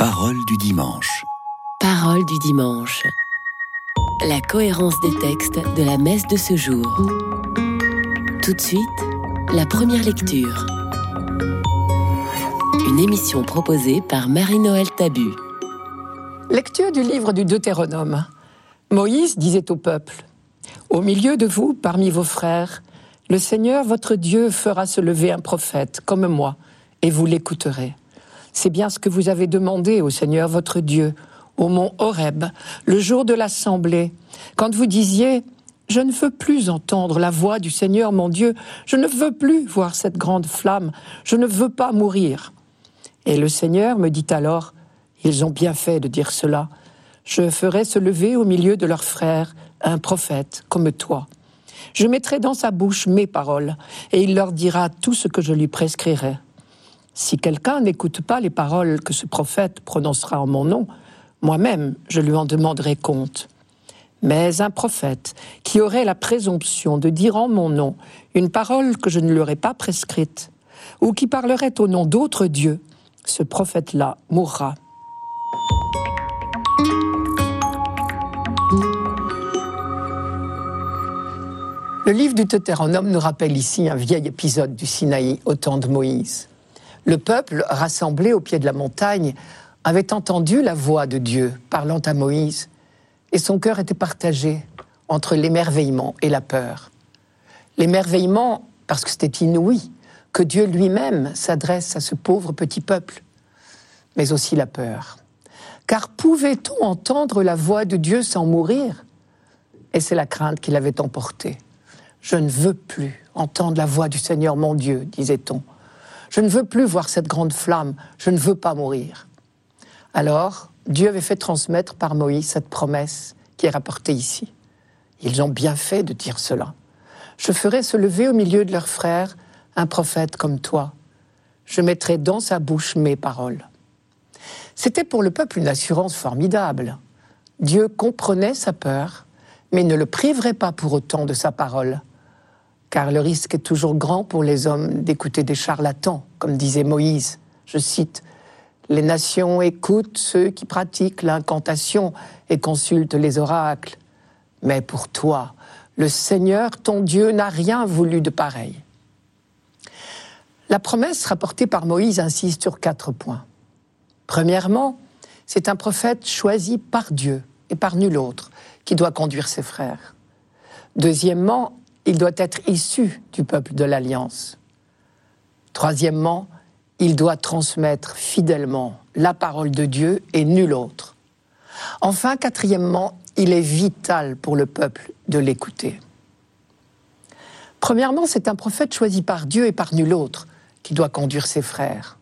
Parole du dimanche. Parole du dimanche. La cohérence des textes de la messe de ce jour. Tout de suite, la première lecture. Une émission proposée par Marie-Noël Tabu. Lecture du livre du Deutéronome. Moïse disait au peuple Au milieu de vous, parmi vos frères, le Seigneur votre Dieu fera se lever un prophète comme moi, et vous l'écouterez. C'est bien ce que vous avez demandé au Seigneur votre Dieu, au mont Horeb, le jour de l'assemblée, quand vous disiez Je ne veux plus entendre la voix du Seigneur mon Dieu, je ne veux plus voir cette grande flamme, je ne veux pas mourir. Et le Seigneur me dit alors Ils ont bien fait de dire cela. Je ferai se lever au milieu de leurs frères un prophète comme toi. Je mettrai dans sa bouche mes paroles, et il leur dira tout ce que je lui prescrirai. Si quelqu'un n'écoute pas les paroles que ce prophète prononcera en mon nom, moi-même je lui en demanderai compte. Mais un prophète qui aurait la présomption de dire en mon nom une parole que je ne lui aurais pas prescrite, ou qui parlerait au nom d'autres dieux, ce prophète-là mourra. Le livre du Deutéronome nous rappelle ici un vieil épisode du Sinaï au temps de Moïse. Le peuple, rassemblé au pied de la montagne, avait entendu la voix de Dieu parlant à Moïse, et son cœur était partagé entre l'émerveillement et la peur. L'émerveillement, parce que c'était inouï, que Dieu lui-même s'adresse à ce pauvre petit peuple, mais aussi la peur. Car pouvait-on entendre la voix de Dieu sans mourir? Et c'est la crainte qui l'avait emporté. Je ne veux plus entendre la voix du Seigneur mon Dieu, disait-on. Je ne veux plus voir cette grande flamme, je ne veux pas mourir. Alors, Dieu avait fait transmettre par Moïse cette promesse qui est rapportée ici. Ils ont bien fait de dire cela. Je ferai se lever au milieu de leurs frères un prophète comme toi. Je mettrai dans sa bouche mes paroles. C'était pour le peuple une assurance formidable. Dieu comprenait sa peur, mais ne le priverait pas pour autant de sa parole car le risque est toujours grand pour les hommes d'écouter des charlatans, comme disait Moïse. Je cite, Les nations écoutent ceux qui pratiquent l'incantation et consultent les oracles. Mais pour toi, le Seigneur, ton Dieu, n'a rien voulu de pareil. La promesse rapportée par Moïse insiste sur quatre points. Premièrement, c'est un prophète choisi par Dieu et par nul autre qui doit conduire ses frères. Deuxièmement, il doit être issu du peuple de l'Alliance. Troisièmement, il doit transmettre fidèlement la parole de Dieu et nul autre. Enfin, quatrièmement, il est vital pour le peuple de l'écouter. Premièrement, c'est un prophète choisi par Dieu et par nul autre qui doit conduire ses frères.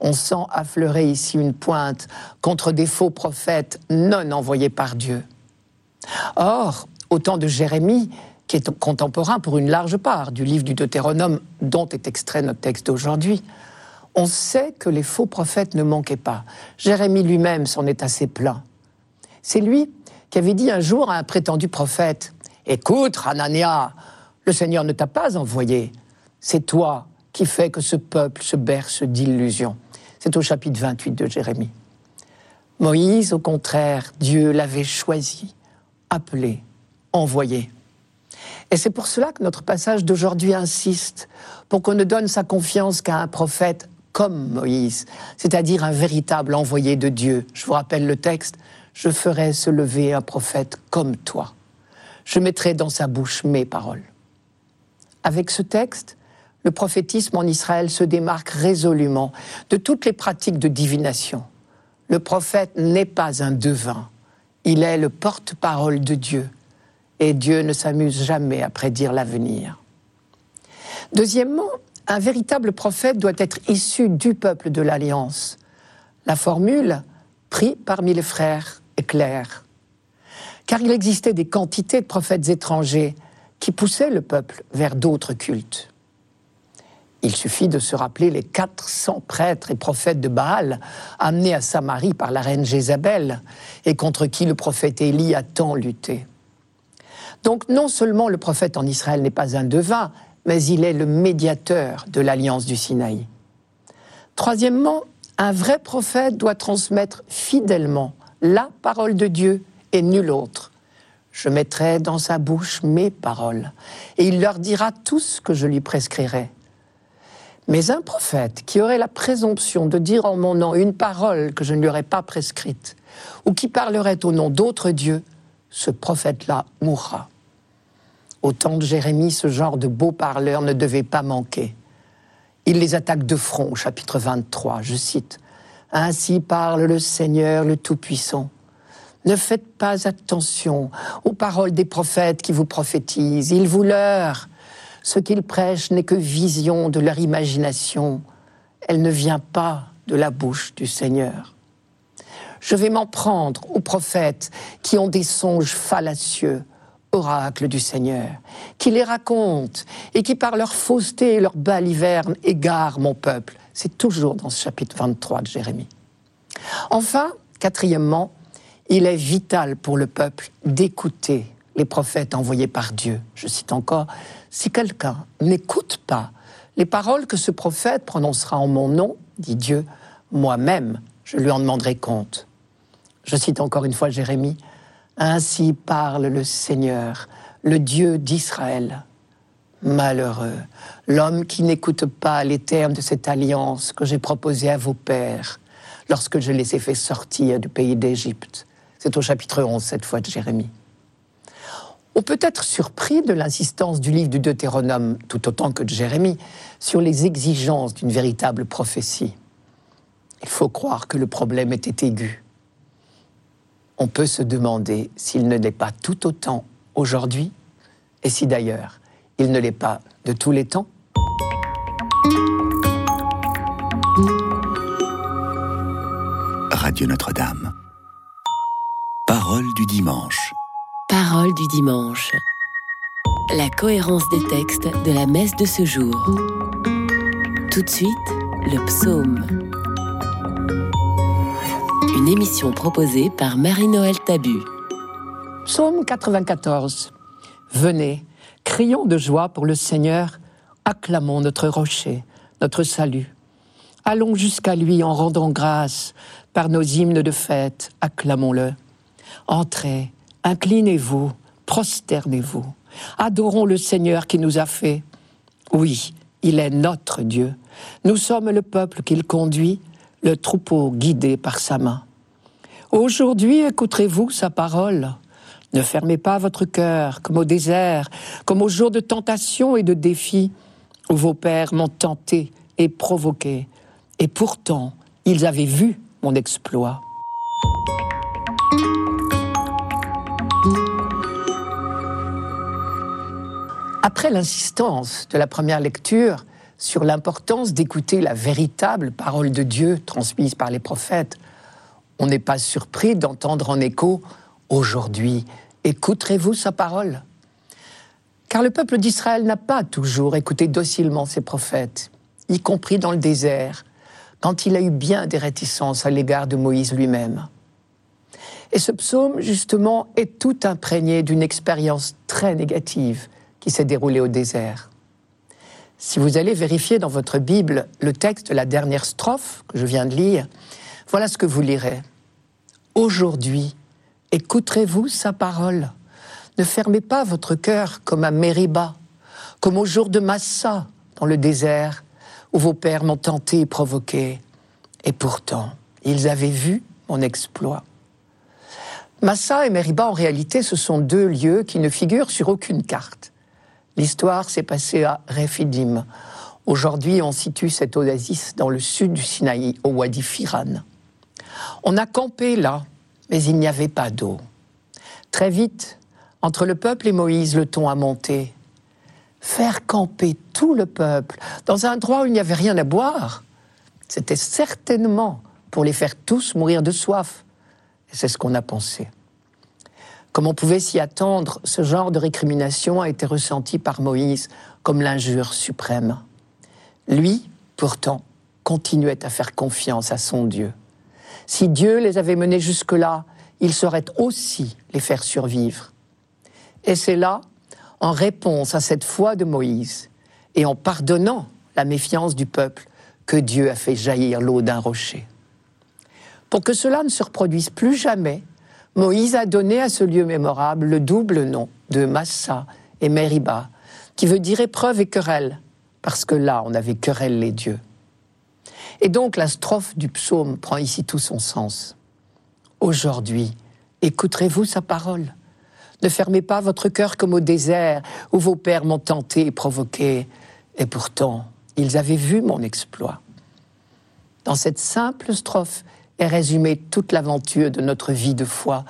On sent affleurer ici une pointe contre des faux prophètes non envoyés par Dieu. Or, au temps de Jérémie, qui est contemporain pour une large part du livre du Deutéronome dont est extrait notre texte d'aujourd'hui, on sait que les faux prophètes ne manquaient pas. Jérémie lui-même s'en est assez plaint. C'est lui qui avait dit un jour à un prétendu prophète Écoute, Hanania, le Seigneur ne t'a pas envoyé. C'est toi qui fais que ce peuple se berce d'illusions. C'est au chapitre 28 de Jérémie. Moïse, au contraire, Dieu l'avait choisi, appelé, envoyé. Et c'est pour cela que notre passage d'aujourd'hui insiste pour qu'on ne donne sa confiance qu'à un prophète comme Moïse, c'est-à-dire un véritable envoyé de Dieu. Je vous rappelle le texte, je ferai se lever un prophète comme toi. Je mettrai dans sa bouche mes paroles. Avec ce texte, le prophétisme en Israël se démarque résolument de toutes les pratiques de divination. Le prophète n'est pas un devin, il est le porte-parole de Dieu et Dieu ne s'amuse jamais à prédire l'avenir. Deuxièmement, un véritable prophète doit être issu du peuple de l'Alliance. La formule, pris parmi les frères, est claire. Car il existait des quantités de prophètes étrangers qui poussaient le peuple vers d'autres cultes. Il suffit de se rappeler les 400 prêtres et prophètes de Baal amenés à Samarie par la reine Jézabel et contre qui le prophète Élie a tant lutté. Donc non seulement le prophète en Israël n'est pas un devin, mais il est le médiateur de l'alliance du Sinaï. Troisièmement, Un vrai prophète doit transmettre fidèlement la parole de Dieu et nul autre. Je mettrai dans sa bouche mes paroles, et il leur dira tout ce que je lui prescrirai. Mais un prophète qui aurait la présomption de dire en mon nom une parole que je ne lui aurais pas prescrite, ou qui parlerait au nom d'autres dieux, ce prophète-là mourra. Au temps de Jérémie, ce genre de beaux parleurs ne devait pas manquer. Il les attaque de front chapitre 23, je cite. Ainsi parle le Seigneur le Tout-Puissant. Ne faites pas attention aux paroles des prophètes qui vous prophétisent. Ils vous leurrent. Ce qu'ils prêchent n'est que vision de leur imagination. Elle ne vient pas de la bouche du Seigneur. Je vais m'en prendre aux prophètes qui ont des songes fallacieux, oracles du Seigneur, qui les racontent et qui par leur fausseté et leur baliverne égarent mon peuple. C'est toujours dans ce chapitre 23 de Jérémie. Enfin, quatrièmement, il est vital pour le peuple d'écouter les prophètes envoyés par Dieu. Je cite encore, si quelqu'un n'écoute pas les paroles que ce prophète prononcera en mon nom, dit Dieu, moi-même, je lui en demanderai compte. Je cite encore une fois Jérémie, Ainsi parle le Seigneur, le Dieu d'Israël. Malheureux, l'homme qui n'écoute pas les termes de cette alliance que j'ai proposée à vos pères lorsque je les ai fait sortir du pays d'Égypte. C'est au chapitre 11 cette fois de Jérémie. On peut être surpris de l'insistance du livre du Deutéronome, tout autant que de Jérémie, sur les exigences d'une véritable prophétie. Il faut croire que le problème était aigu. On peut se demander s'il ne l'est pas tout autant aujourd'hui, et si d'ailleurs il ne l'est pas de tous les temps. Radio Notre-Dame. Parole du dimanche. Parole du dimanche. La cohérence des textes de la messe de ce jour. Tout de suite, le psaume. Émission proposée par Marie-Noël Tabu. Psaume 94. Venez, crions de joie pour le Seigneur, acclamons notre rocher, notre salut. Allons jusqu'à lui en rendant grâce par nos hymnes de fête, acclamons-le. Entrez, inclinez-vous, prosternez-vous. Adorons le Seigneur qui nous a fait. Oui, il est notre Dieu. Nous sommes le peuple qu'il conduit, le troupeau guidé par sa main. Aujourd'hui, écouterez-vous sa parole. Ne fermez pas votre cœur comme au désert, comme au jour de tentation et de défi, où vos pères m'ont tenté et provoqué. Et pourtant, ils avaient vu mon exploit. Après l'insistance de la première lecture sur l'importance d'écouter la véritable parole de Dieu transmise par les prophètes, on n'est pas surpris d'entendre en écho Aujourd'hui, écouterez-vous sa parole? Car le peuple d'Israël n'a pas toujours écouté docilement ses prophètes, y compris dans le désert, quand il a eu bien des réticences à l'égard de Moïse lui-même. Et ce psaume, justement, est tout imprégné d'une expérience très négative qui s'est déroulée au désert. Si vous allez vérifier dans votre Bible le texte de la dernière strophe que je viens de lire, voilà ce que vous lirez. Aujourd'hui, écouterez-vous sa parole? Ne fermez pas votre cœur comme à Mériba, comme au jour de Massa dans le désert, où vos pères m'ont tenté et provoqué. Et pourtant, ils avaient vu mon exploit. Massa et Meriba, en réalité, ce sont deux lieux qui ne figurent sur aucune carte. L'histoire s'est passée à Rephidim. Aujourd'hui, on situe cette oasis dans le sud du Sinaï, au Wadi Firan. On a campé là, mais il n'y avait pas d'eau. Très vite, entre le peuple et Moïse, le ton a monté. Faire camper tout le peuple dans un endroit où il n'y avait rien à boire, c'était certainement pour les faire tous mourir de soif. C'est ce qu'on a pensé. Comme on pouvait s'y attendre, ce genre de récrimination a été ressenti par Moïse comme l'injure suprême. Lui, pourtant, continuait à faire confiance à son Dieu. Si Dieu les avait menés jusque-là, il saurait aussi les faire survivre. Et c'est là, en réponse à cette foi de Moïse, et en pardonnant la méfiance du peuple, que Dieu a fait jaillir l'eau d'un rocher. Pour que cela ne se reproduise plus jamais, Moïse a donné à ce lieu mémorable le double nom de Massa et Meriba, qui veut dire épreuve et querelle, parce que là, on avait querelle les dieux. Et donc la strophe du psaume prend ici tout son sens. Aujourd'hui, écouterez-vous sa parole? Ne fermez pas votre cœur comme au désert, où vos pères m'ont tenté et provoqué, et pourtant, ils avaient vu mon exploit. Dans cette simple strophe est résumée toute l'aventure de notre vie de foi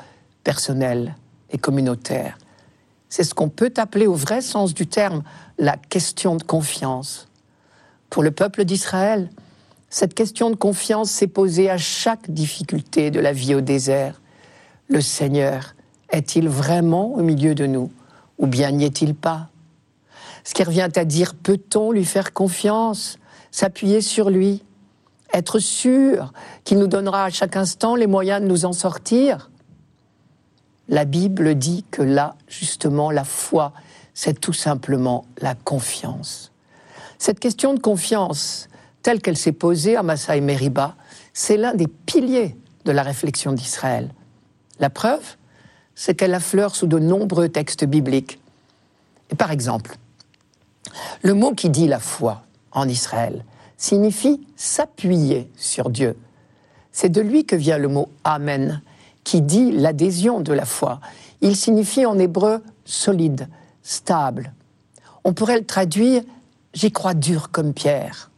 personnelle et communautaire. C'est ce qu'on peut appeler au vrai sens du terme la question de confiance. Pour le peuple d'Israël, cette question de confiance s'est posée à chaque difficulté de la vie au désert. Le Seigneur est-il vraiment au milieu de nous ou bien n'y est-il pas? Ce qui revient à dire, peut-on lui faire confiance, s'appuyer sur lui, être sûr qu'il nous donnera à chaque instant les moyens de nous en sortir? La Bible dit que là, justement, la foi, c'est tout simplement la confiance. Cette question de confiance, telle qu'elle s'est posée à Massa et Meriba, c'est l'un des piliers de la réflexion d'Israël. La preuve, c'est qu'elle affleure sous de nombreux textes bibliques. Et par exemple, le mot qui dit la foi en Israël signifie s'appuyer sur Dieu. C'est de lui que vient le mot Amen, qui dit l'adhésion de la foi. Il signifie en hébreu solide, stable. On pourrait le traduire J'y crois dur comme pierre.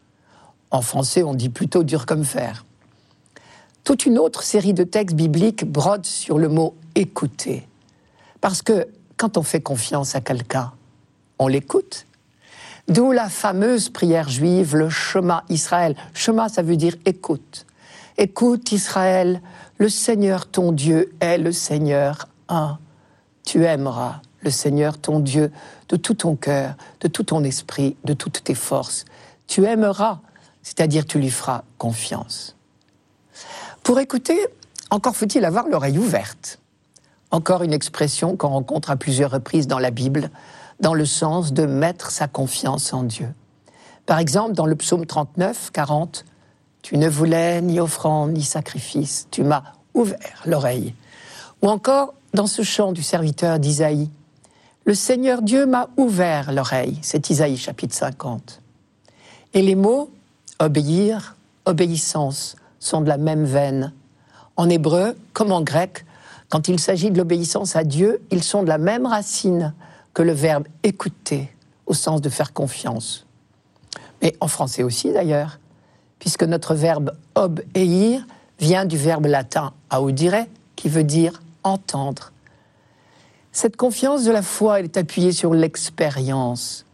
En français, on dit plutôt dur comme fer. Toute une autre série de textes bibliques brode sur le mot écouter. Parce que quand on fait confiance à quelqu'un, on l'écoute. D'où la fameuse prière juive, le Shema Israël. Shema, ça veut dire écoute. Écoute Israël, le Seigneur ton Dieu est le Seigneur un. Tu aimeras le Seigneur ton Dieu de tout ton cœur, de tout ton esprit, de toutes tes forces. Tu aimeras c'est-à-dire tu lui feras confiance. Pour écouter, encore faut-il avoir l'oreille ouverte. Encore une expression qu'on rencontre à plusieurs reprises dans la Bible, dans le sens de mettre sa confiance en Dieu. Par exemple, dans le psaume 39, 40, Tu ne voulais ni offrande ni sacrifice, tu m'as ouvert l'oreille. Ou encore dans ce chant du serviteur d'Isaïe, Le Seigneur Dieu m'a ouvert l'oreille, c'est Isaïe chapitre 50. Et les mots Obéir, obéissance sont de la même veine. En hébreu, comme en grec, quand il s'agit de l'obéissance à Dieu, ils sont de la même racine que le verbe écouter, au sens de faire confiance. Mais en français aussi d'ailleurs, puisque notre verbe obéir vient du verbe latin audire, qui veut dire entendre. Cette confiance de la foi est appuyée sur l'expérience.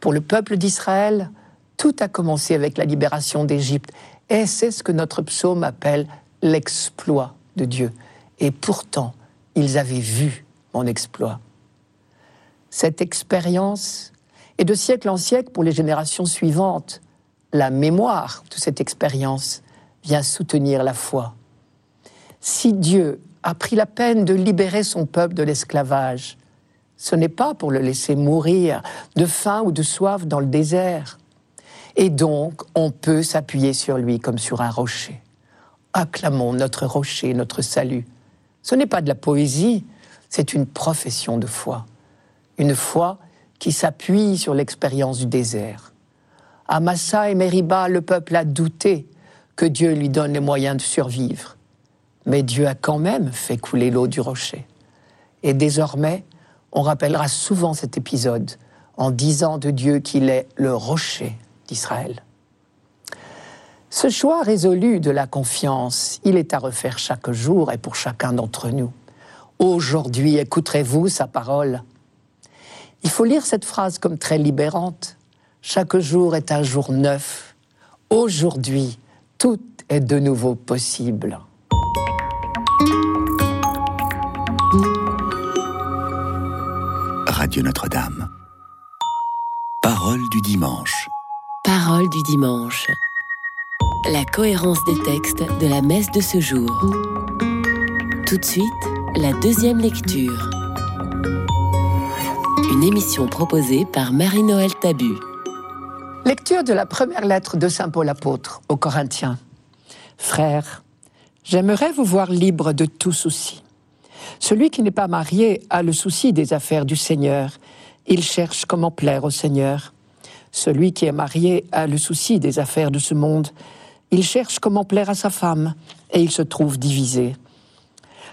Pour le peuple d'Israël, tout a commencé avec la libération d'Égypte. Et c'est ce que notre psaume appelle l'exploit de Dieu. Et pourtant, ils avaient vu mon exploit. Cette expérience est de siècle en siècle pour les générations suivantes. La mémoire de cette expérience vient soutenir la foi. Si Dieu a pris la peine de libérer son peuple de l'esclavage, ce n'est pas pour le laisser mourir de faim ou de soif dans le désert. Et donc, on peut s'appuyer sur lui comme sur un rocher. Acclamons notre rocher, notre salut. Ce n'est pas de la poésie, c'est une profession de foi. Une foi qui s'appuie sur l'expérience du désert. À Massa et Meriba, le peuple a douté que Dieu lui donne les moyens de survivre. Mais Dieu a quand même fait couler l'eau du rocher. Et désormais, on rappellera souvent cet épisode en disant de Dieu qu'il est le rocher d'Israël. Ce choix résolu de la confiance, il est à refaire chaque jour et pour chacun d'entre nous. Aujourd'hui, écouterez-vous sa parole Il faut lire cette phrase comme très libérante. Chaque jour est un jour neuf. Aujourd'hui, tout est de nouveau possible. Radio Notre-Dame. Parole du dimanche. Parole du dimanche. La cohérence des textes de la messe de ce jour. Tout de suite, la deuxième lecture. Une émission proposée par Marie-Noël Tabu. Lecture de la première lettre de Saint Paul apôtre aux Corinthiens. Frères, J'aimerais vous voir libre de tout souci. Celui qui n'est pas marié a le souci des affaires du Seigneur. Il cherche comment plaire au Seigneur. Celui qui est marié a le souci des affaires de ce monde. Il cherche comment plaire à sa femme et il se trouve divisé.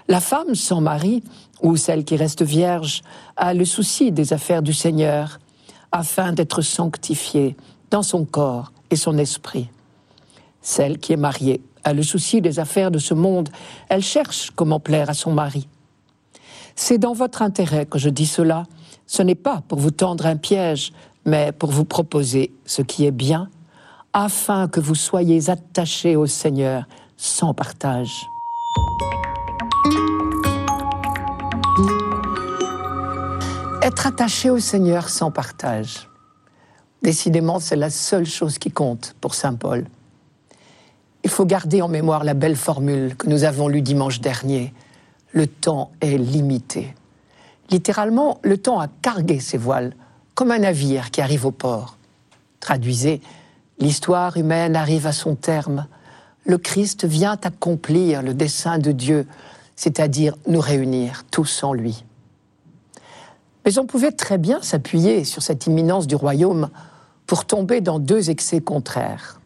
La femme sans mari, ou celle qui reste vierge, a le souci des affaires du Seigneur, afin d'être sanctifiée dans son corps et son esprit. Celle qui est mariée a le souci des affaires de ce monde, elle cherche comment plaire à son mari. C'est dans votre intérêt que je dis cela, ce n'est pas pour vous tendre un piège, mais pour vous proposer ce qui est bien, afin que vous soyez attachés au Seigneur sans partage. Être attaché au Seigneur sans partage. Décidément, c'est la seule chose qui compte pour Saint Paul. Il faut garder en mémoire la belle formule que nous avons lue dimanche dernier. Le temps est limité. Littéralement, le temps a cargué ses voiles, comme un navire qui arrive au port. Traduisez, l'histoire humaine arrive à son terme. Le Christ vient accomplir le dessein de Dieu, c'est-à-dire nous réunir tous en lui. Mais on pouvait très bien s'appuyer sur cette imminence du royaume pour tomber dans deux excès contraires.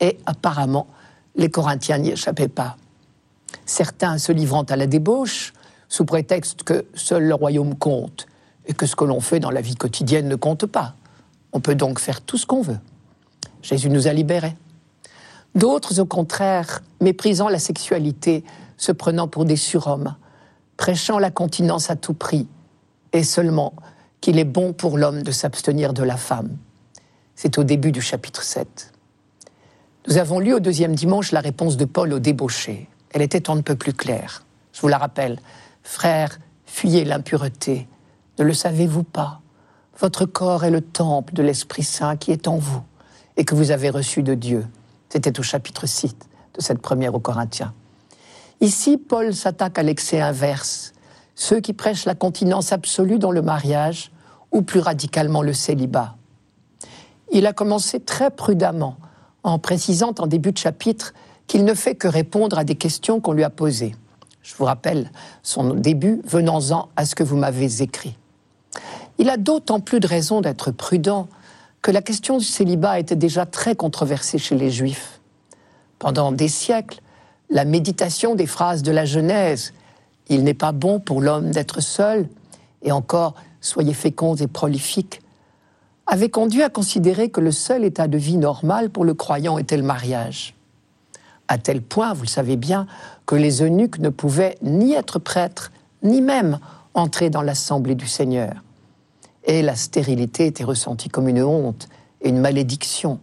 Et apparemment, les Corinthiens n'y échappaient pas. Certains se livrant à la débauche, sous prétexte que seul le royaume compte et que ce que l'on fait dans la vie quotidienne ne compte pas. On peut donc faire tout ce qu'on veut. Jésus nous a libérés. D'autres, au contraire, méprisant la sexualité, se prenant pour des surhommes, prêchant la continence à tout prix, et seulement qu'il est bon pour l'homme de s'abstenir de la femme. C'est au début du chapitre 7. Nous avons lu au deuxième dimanche la réponse de Paul au débauché. Elle était on ne peut plus claire. Je vous la rappelle. Frères, fuyez l'impureté. Ne le savez-vous pas? Votre corps est le temple de l'Esprit Saint qui est en vous et que vous avez reçu de Dieu. C'était au chapitre 6 de cette première aux Corinthiens. Ici, Paul s'attaque à l'excès inverse, ceux qui prêchent la continence absolue dans le mariage ou plus radicalement le célibat. Il a commencé très prudemment en précisant en début de chapitre qu'il ne fait que répondre à des questions qu'on lui a posées. Je vous rappelle son début, venant-en à ce que vous m'avez écrit. Il a d'autant plus de raison d'être prudent que la question du célibat était déjà très controversée chez les Juifs. Pendant des siècles, la méditation des phrases de la Genèse, il n'est pas bon pour l'homme d'être seul, et encore, soyez féconds et prolifiques, avait conduit à considérer que le seul état de vie normal pour le croyant était le mariage. À tel point, vous le savez bien, que les eunuques ne pouvaient ni être prêtres, ni même entrer dans l'assemblée du Seigneur. Et la stérilité était ressentie comme une honte et une malédiction.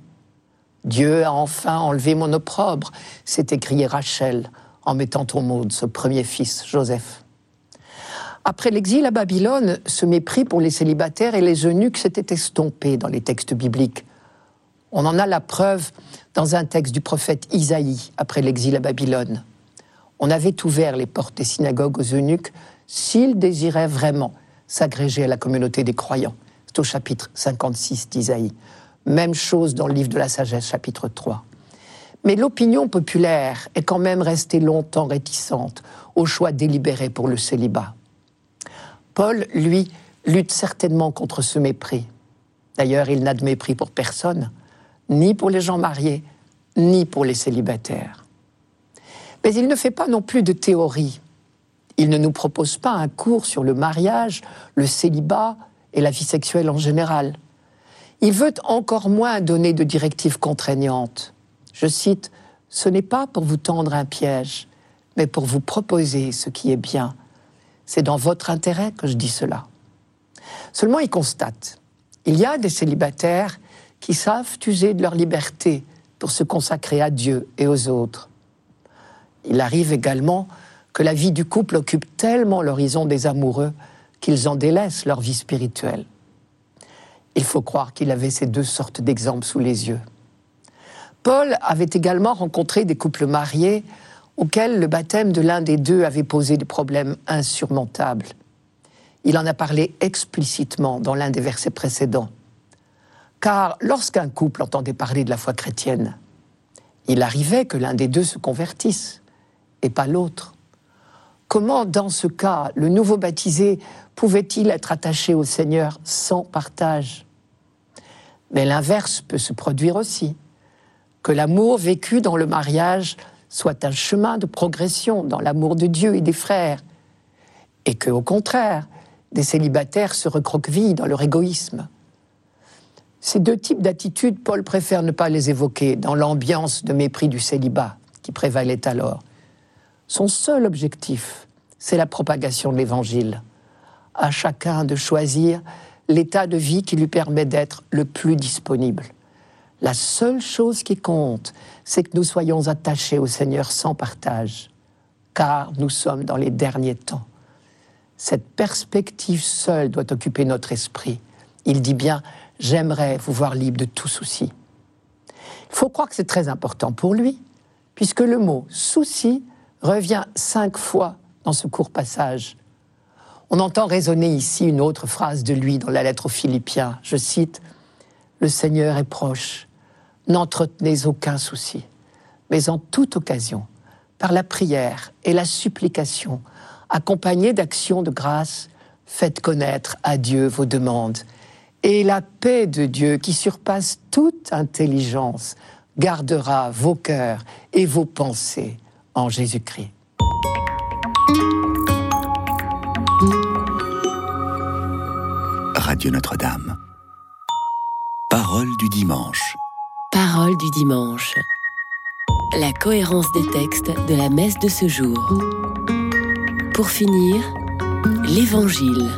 Dieu a enfin enlevé mon opprobre, s'est écrié Rachel en mettant au monde ce premier fils, Joseph. Après l'exil à Babylone, ce mépris pour les célibataires et les eunuques s'était estompé dans les textes bibliques. On en a la preuve dans un texte du prophète Isaïe après l'exil à Babylone. On avait ouvert les portes des synagogues aux eunuques s'ils désiraient vraiment s'agréger à la communauté des croyants. C'est au chapitre 56 d'Isaïe. Même chose dans le livre de la sagesse, chapitre 3. Mais l'opinion populaire est quand même restée longtemps réticente au choix délibéré pour le célibat. Paul, lui, lutte certainement contre ce mépris. D'ailleurs, il n'a de mépris pour personne, ni pour les gens mariés, ni pour les célibataires. Mais il ne fait pas non plus de théorie. Il ne nous propose pas un cours sur le mariage, le célibat et la vie sexuelle en général. Il veut encore moins donner de directives contraignantes. Je cite, Ce n'est pas pour vous tendre un piège, mais pour vous proposer ce qui est bien c'est dans votre intérêt que je dis cela. Seulement, il constate, il y a des célibataires qui savent user de leur liberté pour se consacrer à Dieu et aux autres. Il arrive également que la vie du couple occupe tellement l'horizon des amoureux qu'ils en délaissent leur vie spirituelle. Il faut croire qu'il avait ces deux sortes d'exemples sous les yeux. Paul avait également rencontré des couples mariés auquel le baptême de l'un des deux avait posé des problèmes insurmontables. Il en a parlé explicitement dans l'un des versets précédents. Car lorsqu'un couple entendait parler de la foi chrétienne, il arrivait que l'un des deux se convertisse, et pas l'autre Comment, dans ce cas, le nouveau baptisé pouvait-il être attaché au Seigneur sans partage? Mais l'inverse peut se produire aussi. Que l'amour vécu dans le mariage soit un chemin de progression dans l'amour de Dieu et des frères, et que, au contraire, des célibataires se recroquevillent dans leur égoïsme. Ces deux types d'attitudes, Paul préfère ne pas les évoquer dans l'ambiance de mépris du célibat qui prévalait alors. Son seul objectif, c'est la propagation de l'Évangile. À chacun de choisir l'état de vie qui lui permet d'être le plus disponible. La seule chose qui compte, c'est que nous soyons attachés au Seigneur sans partage, car nous sommes dans les derniers temps. Cette perspective seule doit occuper notre esprit. Il dit bien, j'aimerais vous voir libre de tout souci. Il faut croire que c'est très important pour lui, puisque le mot souci revient cinq fois dans ce court passage. On entend résonner ici une autre phrase de lui dans la lettre aux Philippiens. Je cite Le Seigneur est proche, n'entretenez aucun souci, mais en toute occasion, par la prière et la supplication, accompagnées d'actions de grâce, faites connaître à Dieu vos demandes. Et la paix de Dieu, qui surpasse toute intelligence, gardera vos cœurs et vos pensées en Jésus-Christ. Radio Notre-Dame. Parole du dimanche. Parole du dimanche. La cohérence des textes de la messe de ce jour. Pour finir, l'Évangile.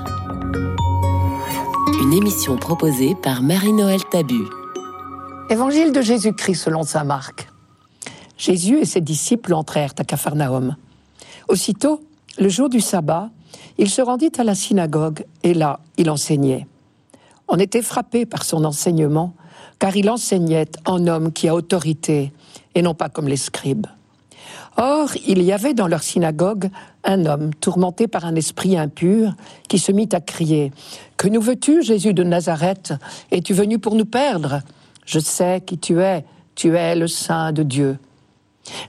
Une émission proposée par Marie-Noël Tabu. Évangile de Jésus-Christ selon saint Marc. Jésus et ses disciples entrèrent à Capharnaüm. Aussitôt, le jour du sabbat, il se rendit à la synagogue et là, il enseignait. On était frappé par son enseignement, car il enseignait en homme qui a autorité et non pas comme les scribes. Or, il y avait dans leur synagogue un homme tourmenté par un esprit impur qui se mit à crier Que nous veux-tu, Jésus de Nazareth? Es-tu venu pour nous perdre? Je sais qui tu es, tu es le Saint de Dieu.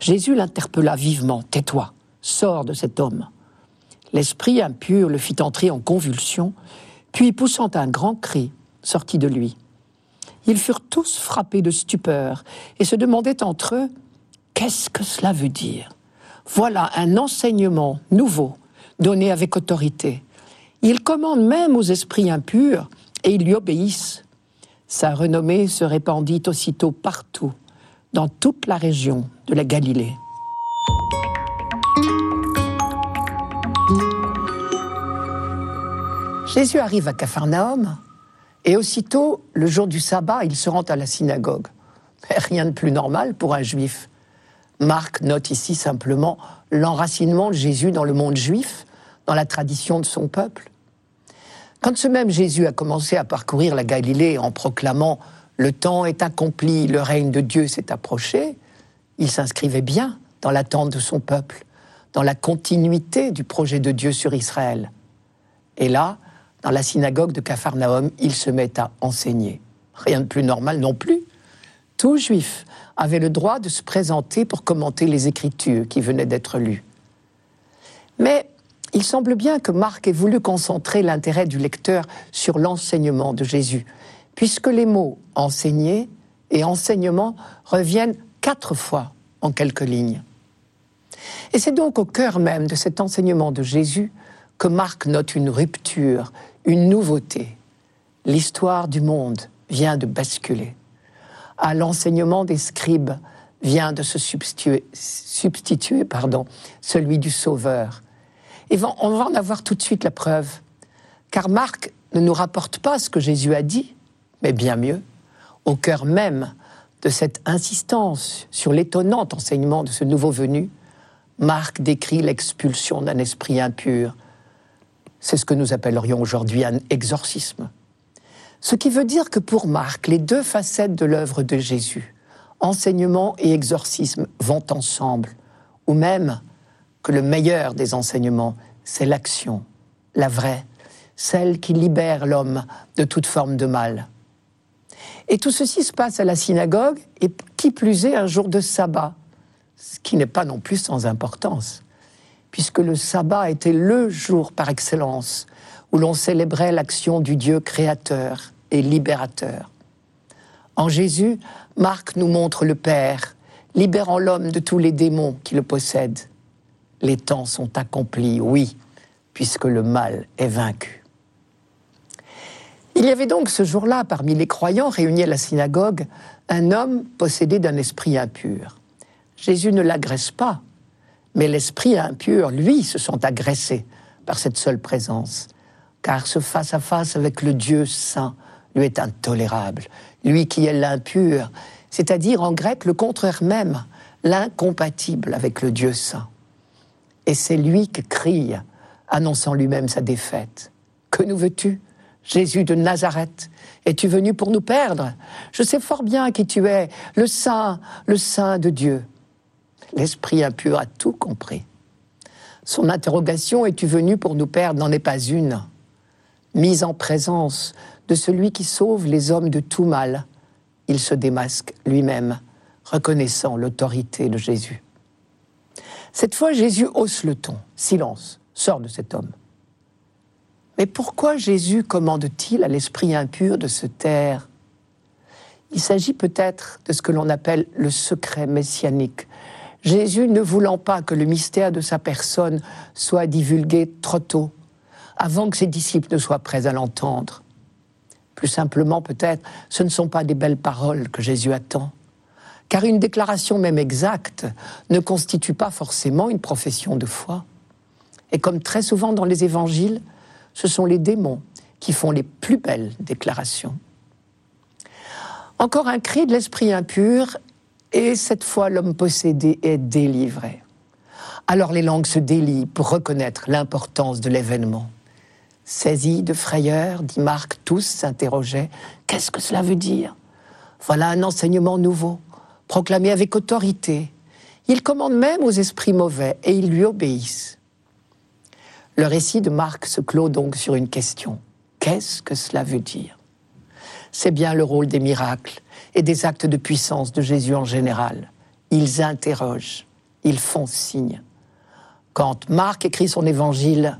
Jésus l'interpella vivement Tais-toi, sors de cet homme. L'esprit impur le fit entrer en convulsion, puis poussant un grand cri, sortit de lui. Ils furent tous frappés de stupeur et se demandaient entre eux Qu'est-ce que cela veut dire? Voilà un enseignement nouveau, donné avec autorité. Il commande même aux esprits impurs et ils lui obéissent. Sa renommée se répandit aussitôt partout, dans toute la région de la Galilée. Jésus arrive à Capharnaüm et aussitôt, le jour du sabbat, il se rend à la synagogue. Rien de plus normal pour un juif. Marc note ici simplement l'enracinement de Jésus dans le monde juif, dans la tradition de son peuple. Quand ce même Jésus a commencé à parcourir la Galilée en proclamant Le temps est accompli, le règne de Dieu s'est approché, il s'inscrivait bien dans l'attente de son peuple, dans la continuité du projet de Dieu sur Israël. Et là, dans la synagogue de Capharnaüm, il se met à enseigner. Rien de plus normal non plus. Tout juif avait le droit de se présenter pour commenter les Écritures qui venaient d'être lues. Mais il semble bien que Marc ait voulu concentrer l'intérêt du lecteur sur l'enseignement de Jésus, puisque les mots enseigner et enseignement reviennent quatre fois en quelques lignes. Et c'est donc au cœur même de cet enseignement de Jésus que Marc note une rupture, une nouveauté. L'histoire du monde vient de basculer. À l'enseignement des scribes vient de se substituer, pardon, celui du Sauveur. Et on va en avoir tout de suite la preuve. Car Marc ne nous rapporte pas ce que Jésus a dit, mais bien mieux, au cœur même de cette insistance sur l'étonnant enseignement de ce nouveau venu, Marc décrit l'expulsion d'un esprit impur c'est ce que nous appellerions aujourd'hui un exorcisme. Ce qui veut dire que pour Marc, les deux facettes de l'œuvre de Jésus, enseignement et exorcisme, vont ensemble, ou même que le meilleur des enseignements, c'est l'action, la vraie, celle qui libère l'homme de toute forme de mal. Et tout ceci se passe à la synagogue, et qui plus est un jour de sabbat. ce qui n'est pas non plus sans importance, puisque le sabbat était le jour par excellence où l'on célébrait l'action du Dieu créateur et libérateur. En Jésus, Marc nous montre le Père, libérant l'homme de tous les démons qui le possèdent. Les temps sont accomplis, oui, puisque le mal est vaincu. Il y avait donc ce jour-là, parmi les croyants réunis à la synagogue, un homme possédé d'un esprit impur. Jésus ne l'agresse pas, mais l'esprit impur, lui, se sent agressé par cette seule présence, car ce face-à-face avec le Dieu saint lui est intolérable, lui qui est l'impur, c'est-à-dire en grec le contraire même, l'incompatible avec le Dieu saint. Et c'est lui qui crie, annonçant lui-même sa défaite. Que nous veux-tu? Jésus de Nazareth, es-tu venu pour nous perdre? Je sais fort bien qui tu es, le Saint, le Saint de Dieu. L'Esprit impur a tout compris. Son interrogation Es-tu venu pour nous perdre n'en est pas une. Mise en présence de celui qui sauve les hommes de tout mal, il se démasque lui-même, reconnaissant l'autorité de Jésus. Cette fois, Jésus hausse le ton. Silence, sort de cet homme. Mais pourquoi Jésus commande-t-il à l'esprit impur de se taire? Il s'agit peut-être de ce que l'on appelle le secret messianique. Jésus ne voulant pas que le mystère de sa personne soit divulgué trop tôt, avant que ses disciples ne soient prêts à l'entendre. Plus simplement peut-être, ce ne sont pas des belles paroles que Jésus attend, car une déclaration même exacte ne constitue pas forcément une profession de foi. Et comme très souvent dans les évangiles, ce sont les démons qui font les plus belles déclarations. Encore un cri de l'esprit impur, et cette fois l'homme possédé est délivré. Alors les langues se délient pour reconnaître l'importance de l'événement. Saisis de frayeur, dit Marc, tous s'interrogeaient. Qu'est-ce que cela veut dire? Voilà un enseignement nouveau, proclamé avec autorité. Il commande même aux esprits mauvais et ils lui obéissent. Le récit de Marc se clôt donc sur une question. Qu'est-ce que cela veut dire? C'est bien le rôle des miracles et des actes de puissance de Jésus en général. Ils interrogent, ils font signe. Quand Marc écrit son évangile,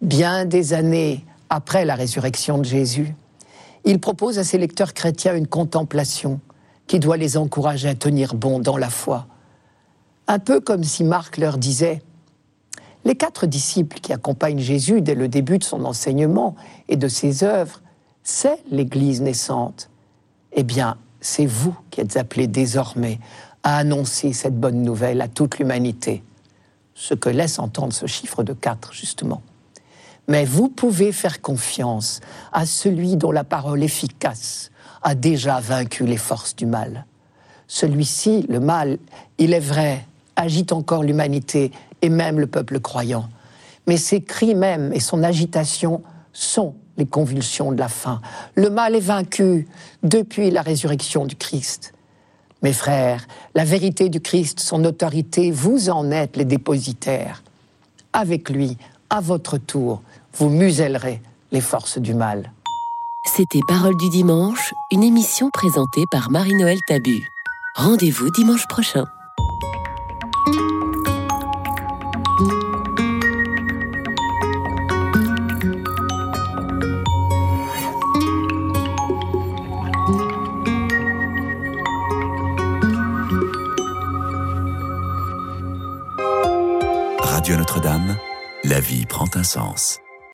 bien des années après la résurrection de Jésus, il propose à ses lecteurs chrétiens une contemplation qui doit les encourager à tenir bon dans la foi. Un peu comme si Marc leur disait les quatre disciples qui accompagnent Jésus dès le début de son enseignement et de ses œuvres, c'est l'Église naissante. Eh bien, c'est vous qui êtes appelés désormais à annoncer cette bonne nouvelle à toute l'humanité. Ce que laisse entendre ce chiffre de quatre, justement. Mais vous pouvez faire confiance à celui dont la parole efficace a déjà vaincu les forces du mal. Celui-ci, le mal, il est vrai, agite encore l'humanité et même le peuple croyant. Mais ses cris même et son agitation sont les convulsions de la faim. Le mal est vaincu depuis la résurrection du Christ. Mes frères, la vérité du Christ, son autorité, vous en êtes les dépositaires. Avec lui, à votre tour, vous musellerez les forces du mal. C'était Parole du dimanche, une émission présentée par Marie-Noël Tabu. Rendez-vous dimanche prochain. Radio